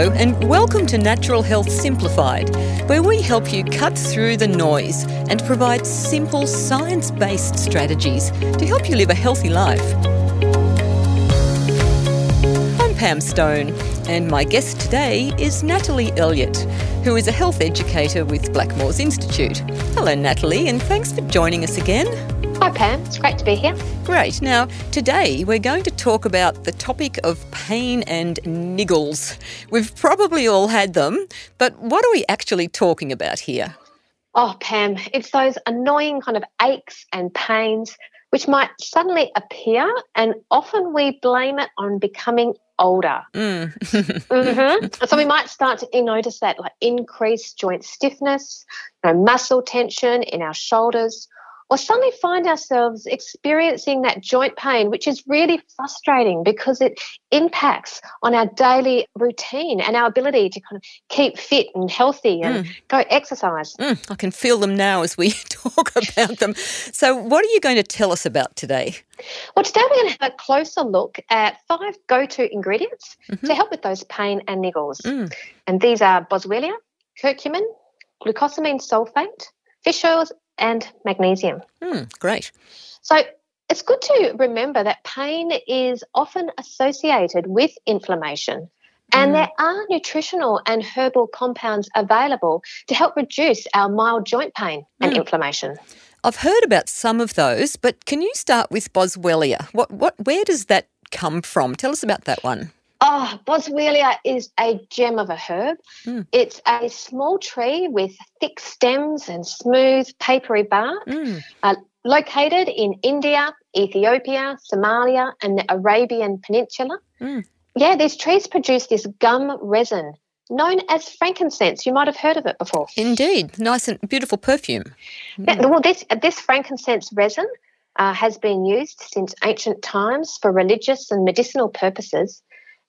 And welcome to Natural Health Simplified, where we help you cut through the noise and provide simple, science based strategies to help you live a healthy life. I'm Pam Stone, and my guest today is Natalie Elliott, who is a health educator with Blackmores Institute. Hello, Natalie, and thanks for joining us again. Hi, Pam. It's great to be here. Great. Now, today we're going to talk about the topic of pain and niggles. We've probably all had them, but what are we actually talking about here? Oh, Pam, it's those annoying kind of aches and pains which might suddenly appear, and often we blame it on becoming older. Mm. mm-hmm. So we might start to notice that like increased joint stiffness, you know, muscle tension in our shoulders or suddenly find ourselves experiencing that joint pain, which is really frustrating because it impacts on our daily routine and our ability to kind of keep fit and healthy and mm. go exercise. Mm, I can feel them now as we talk about them. So, what are you going to tell us about today? Well, today we're going to have a closer look at five go to ingredients mm-hmm. to help with those pain and niggles. Mm. And these are boswellia, curcumin, glucosamine sulfate, fish oils, and magnesium. Mm, great. So it's good to remember that pain is often associated with inflammation. And mm. there are nutritional and herbal compounds available to help reduce our mild joint pain and mm. inflammation. I've heard about some of those, but can you start with Boswellia? What, what, where does that come from? Tell us about that one. Oh, Boswellia is a gem of a herb. Mm. It's a small tree with thick stems and smooth, papery bark. Mm. Uh, located in India, Ethiopia, Somalia, and the Arabian Peninsula. Mm. Yeah, these trees produce this gum resin known as frankincense. You might have heard of it before. Indeed, nice and beautiful perfume. Yeah, well, this this frankincense resin uh, has been used since ancient times for religious and medicinal purposes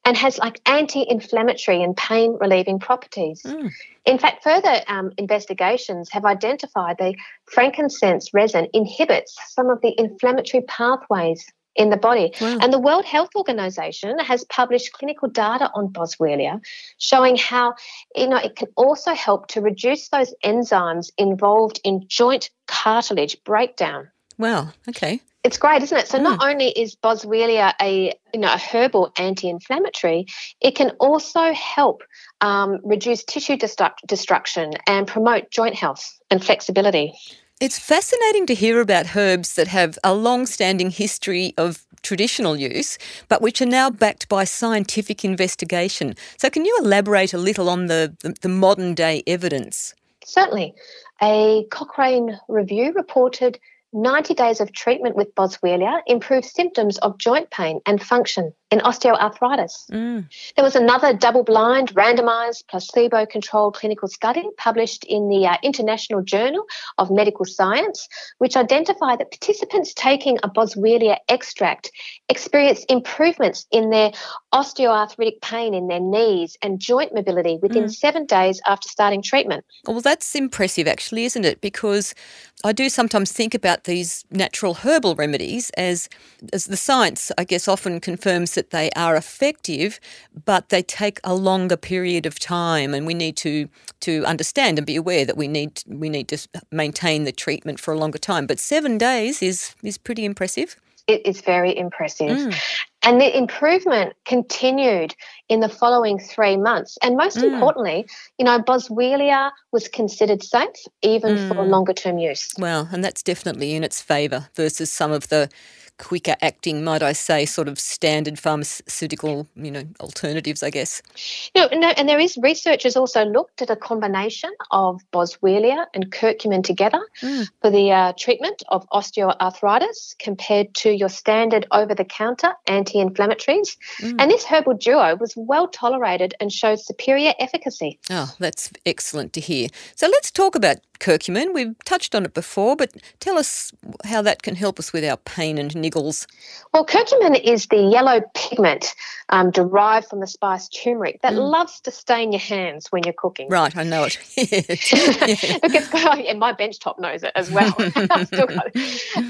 and has like anti-inflammatory and pain relieving properties. Mm. In fact, further um, investigations have identified the frankincense resin inhibits some of the inflammatory pathways in the body. Wow. And the World Health Organization has published clinical data on Boswellia showing how you know it can also help to reduce those enzymes involved in joint cartilage breakdown. Wow, okay it's great, isn't it? So mm. not only is Boswellia a you know a herbal anti-inflammatory, it can also help um, reduce tissue destruct- destruction and promote joint health and flexibility. It's fascinating to hear about herbs that have a long-standing history of traditional use, but which are now backed by scientific investigation. So, can you elaborate a little on the, the, the modern day evidence? Certainly. A Cochrane review reported 90 days of treatment with Boswellia improved symptoms of joint pain and function in osteoarthritis. Mm. There was another double blind, randomized, placebo controlled clinical study published in the uh, International Journal of Medical Science, which identified that participants taking a Boswellia extract experienced improvements in their osteoarthritic pain in their knees and joint mobility within mm. seven days after starting treatment. Well, that's impressive, actually, isn't it? Because I do sometimes think about these natural herbal remedies as, as the science, I guess, often confirms that that they are effective, but they take a longer period of time, and we need to to understand and be aware that we need we need to maintain the treatment for a longer time. But seven days is is pretty impressive. It is very impressive. Mm. And the improvement continued in the following three months. And most mm. importantly, you know, Boswellia was considered safe even mm. for longer term use. Well, and that's definitely in its favour versus some of the quicker acting, might I say, sort of standard pharmaceutical, you know, alternatives, I guess. You know, and there is research has also looked at a combination of Boswellia and curcumin together mm. for the uh, treatment of osteoarthritis compared to your standard over-the-counter anti-inflammatories. Mm. And this herbal duo was well tolerated and showed superior efficacy. Oh, that's excellent to hear. So let's talk about curcumin. We've touched on it before, but tell us how that can help us with our pain and niggles. Well, curcumin is the yellow pigment um, derived from the spice turmeric that mm. loves to stain your hands when you're cooking. Right, I know it. look, it's got, and my benchtop knows it as well.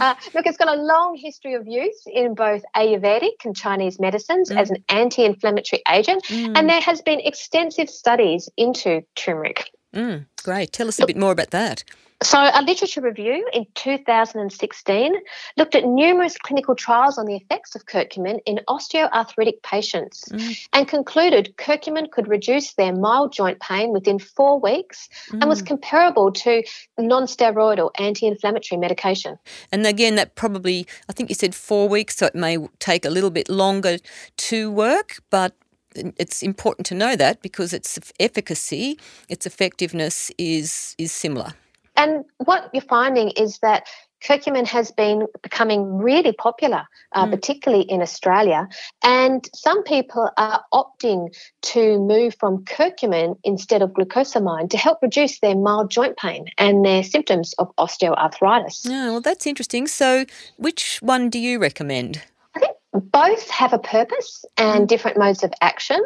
Uh, look, it's got a long history of use in both Ayurvedic and Chinese medicines mm. as an anti-inflammatory agent agent. Mm. And there has been extensive studies into turmeric. Mm, great. Tell us a bit more about that. So, a literature review in 2016 looked at numerous clinical trials on the effects of curcumin in osteoarthritic patients mm. and concluded curcumin could reduce their mild joint pain within four weeks mm. and was mm. comparable to non steroidal anti inflammatory medication. And again, that probably, I think you said four weeks, so it may take a little bit longer to work, but it's important to know that because its efficacy, its effectiveness is is similar. And what you're finding is that curcumin has been becoming really popular, uh, mm. particularly in Australia. And some people are opting to move from curcumin instead of glucosamine to help reduce their mild joint pain and their symptoms of osteoarthritis. Yeah, well, that's interesting. So, which one do you recommend? Both have a purpose and mm. different modes of action.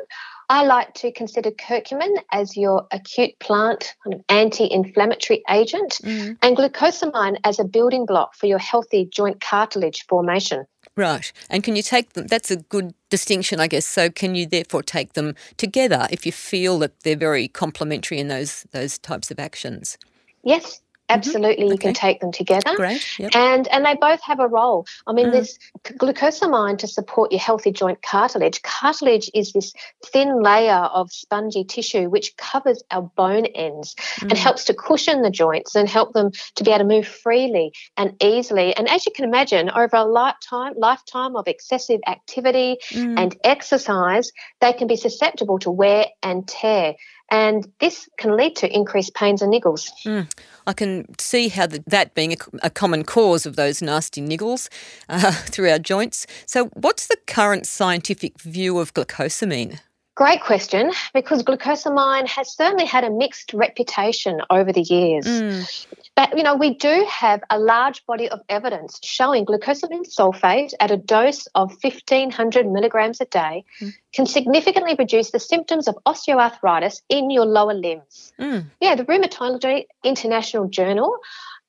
I like to consider curcumin as your acute plant kind of anti-inflammatory agent mm. and glucosamine as a building block for your healthy joint cartilage formation. Right. And can you take them? That's a good distinction, I guess. So can you therefore take them together if you feel that they're very complementary in those those types of actions? Yes, Mm-hmm. Absolutely, mm-hmm. you can take them together. Great. Yep. And and they both have a role. I mean, mm. there's glucosamine to support your healthy joint cartilage. Cartilage is this thin layer of spongy tissue which covers our bone ends mm. and helps to cushion the joints and help them to be able to move freely and easily. And as you can imagine, over a lifetime lifetime of excessive activity mm. and exercise, they can be susceptible to wear and tear and this can lead to increased pains and niggles. Mm. I can see how the, that being a, a, common cause of those nasty niggles uh, through our joints. So, what's the current scientific view of glucosamine? Great question, because glucosamine has certainly had a mixed reputation over the years. Mm. But, you know, we do have a large body of evidence showing glucosamine sulfate at a dose of 1500 milligrams a day mm. can significantly reduce the symptoms of osteoarthritis in your lower limbs. Mm. Yeah, the Rheumatology International Journal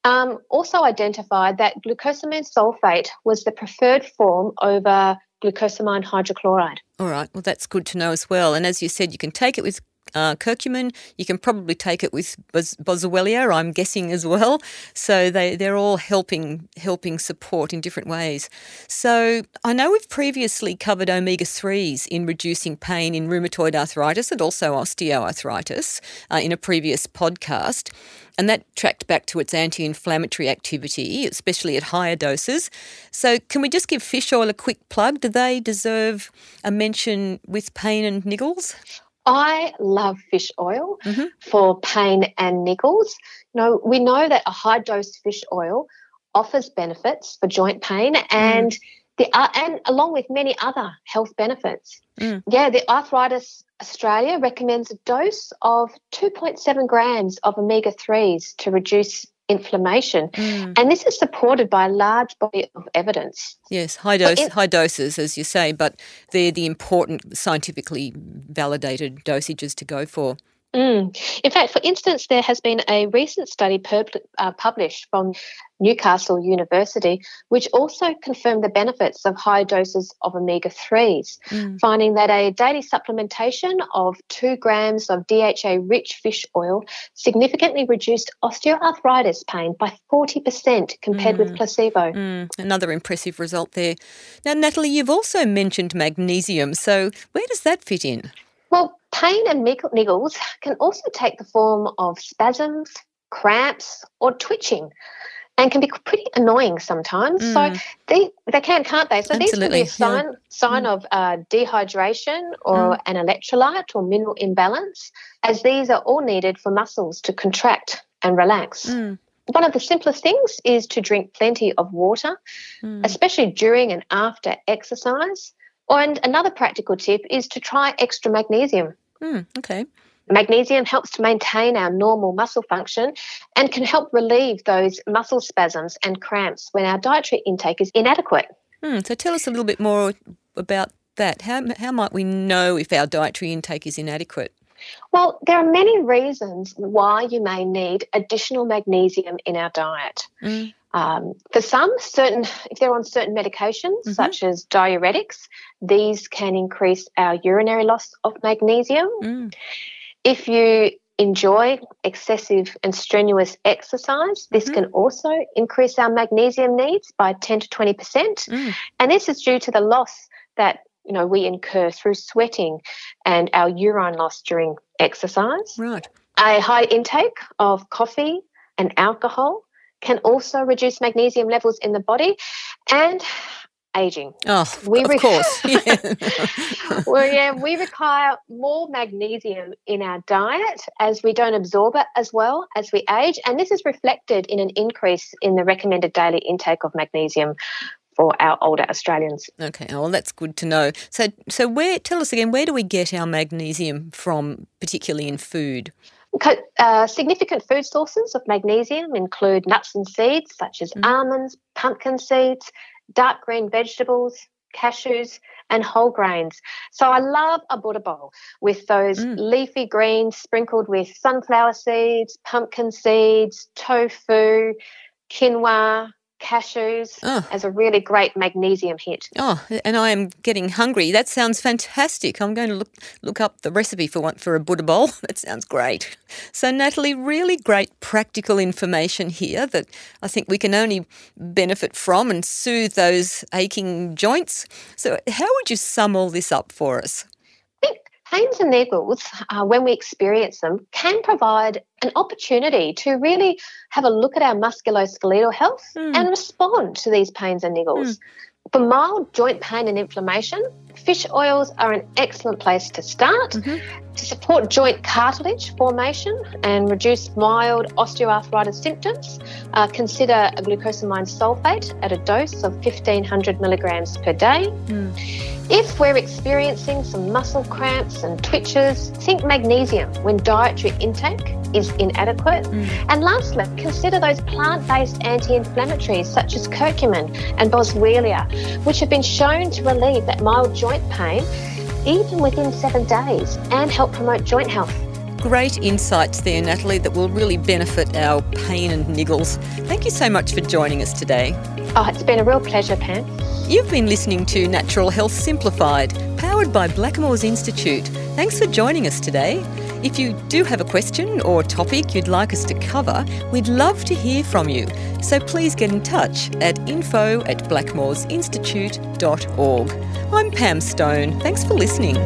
um, also identified that glucosamine sulfate was the preferred form over glucosamine hydrochloride. All right, well, that's good to know as well. And as you said, you can take it with uh, curcumin. You can probably take it with boswellia, I'm guessing as well. So they they're all helping helping support in different ways. So I know we've previously covered omega threes in reducing pain in rheumatoid arthritis and also osteoarthritis uh, in a previous podcast. And that tracked back to its anti inflammatory activity, especially at higher doses. So, can we just give fish oil a quick plug? Do they deserve a mention with pain and niggles? I love fish oil mm-hmm. for pain and niggles. You know, we know that a high dose fish oil offers benefits for joint pain and mm. the uh, and along with many other health benefits. Mm. Yeah, the Arthritis Australia recommends a dose of 2.7 grams of omega 3s to reduce inflammation. Mm. And this is supported by a large body of evidence. Yes, high dose, in, high doses, as you say, but they're the important scientifically validated dosages to go for. Mm. In fact, for instance, there has been a recent study uh, published from Newcastle University, which also confirmed the benefits of high doses of omega 3s, mm. finding that a daily supplementation of two grams of DHA rich fish oil significantly reduced osteoarthritis pain by 40% compared mm. with placebo. Mm. Another impressive result there. Now, Natalie, you've also mentioned magnesium, so where does that fit in? Well, pain and niggles can also take the form of spasms, cramps, or twitching and can be pretty annoying sometimes. Mm. So they they can, can't they? So Absolutely. these can be a sign yeah. sign mm. of uh, dehydration or mm. an electrolyte or mineral imbalance, as these are all needed for muscles to contract and relax. Mm. One of the simplest things is to drink plenty of water, mm. especially during and after exercise. And another practical tip is to try extra magnesium. Mm, okay. Magnesium helps to maintain our normal muscle function and can help relieve those muscle spasms and cramps when our dietary intake is inadequate. Mm, so tell us a little bit more about that. How, how might we know if our dietary intake is inadequate? Well, there are many reasons why you may need additional magnesium in our diet. Mm. Um, for some, certain if they're on certain medications mm-hmm. such as diuretics, these can increase our urinary loss of magnesium. Mm. If you enjoy excessive and strenuous exercise, this mm-hmm. can also increase our magnesium needs by 10 to 20%. Mm. And this is due to the loss that you know we incur through sweating and our urine loss during exercise. Right. A high intake of coffee and alcohol can also reduce magnesium levels in the body and aging. Oh, we of re- course. Yeah. well, yeah, we require more magnesium in our diet as we don't absorb it as well as we age. And this is reflected in an increase in the recommended daily intake of magnesium for our older Australians. Okay, oh, well that's good to know. So, so where? Tell us again, where do we get our magnesium from, particularly in food? Uh, significant food sources of magnesium include nuts and seeds such as mm. almonds, pumpkin seeds, dark green vegetables, cashews, and whole grains. So I love a Buddha bowl with those mm. leafy greens sprinkled with sunflower seeds, pumpkin seeds, tofu, quinoa, cashews oh. as a really great magnesium hit. Oh, and I am getting hungry. That sounds fantastic. I'm going to look look up the recipe for one for a Buddha bowl. That sounds great. So Natalie, really great practical information here that I think we can only benefit from and soothe those aching joints. So how would you sum all this up for us? Pains and niggles, uh, when we experience them, can provide an opportunity to really have a look at our musculoskeletal health mm. and respond to these pains and niggles. Mm. For mild joint pain and inflammation, fish oils are an excellent place to start. Mm-hmm. To support joint cartilage formation and reduce mild osteoarthritis symptoms, uh, consider a glucosamine sulfate at a dose of 1500 milligrams per day. Mm. If we're experiencing some muscle cramps and twitches, think magnesium when dietary intake is inadequate. Mm. And lastly, consider those plant based anti inflammatories such as curcumin and boswellia, which have been shown to relieve that mild joint pain even within seven days and help promote joint health. Great insights there, Natalie, that will really benefit our pain and niggles. Thank you so much for joining us today. Oh, it's been a real pleasure, Pam. You've been listening to Natural Health Simplified, powered by Blackmores Institute. Thanks for joining us today. If you do have a question or topic you'd like us to cover, we'd love to hear from you. So please get in touch at info at blackmoresinstitute.org. I'm Pam Stone. Thanks for listening.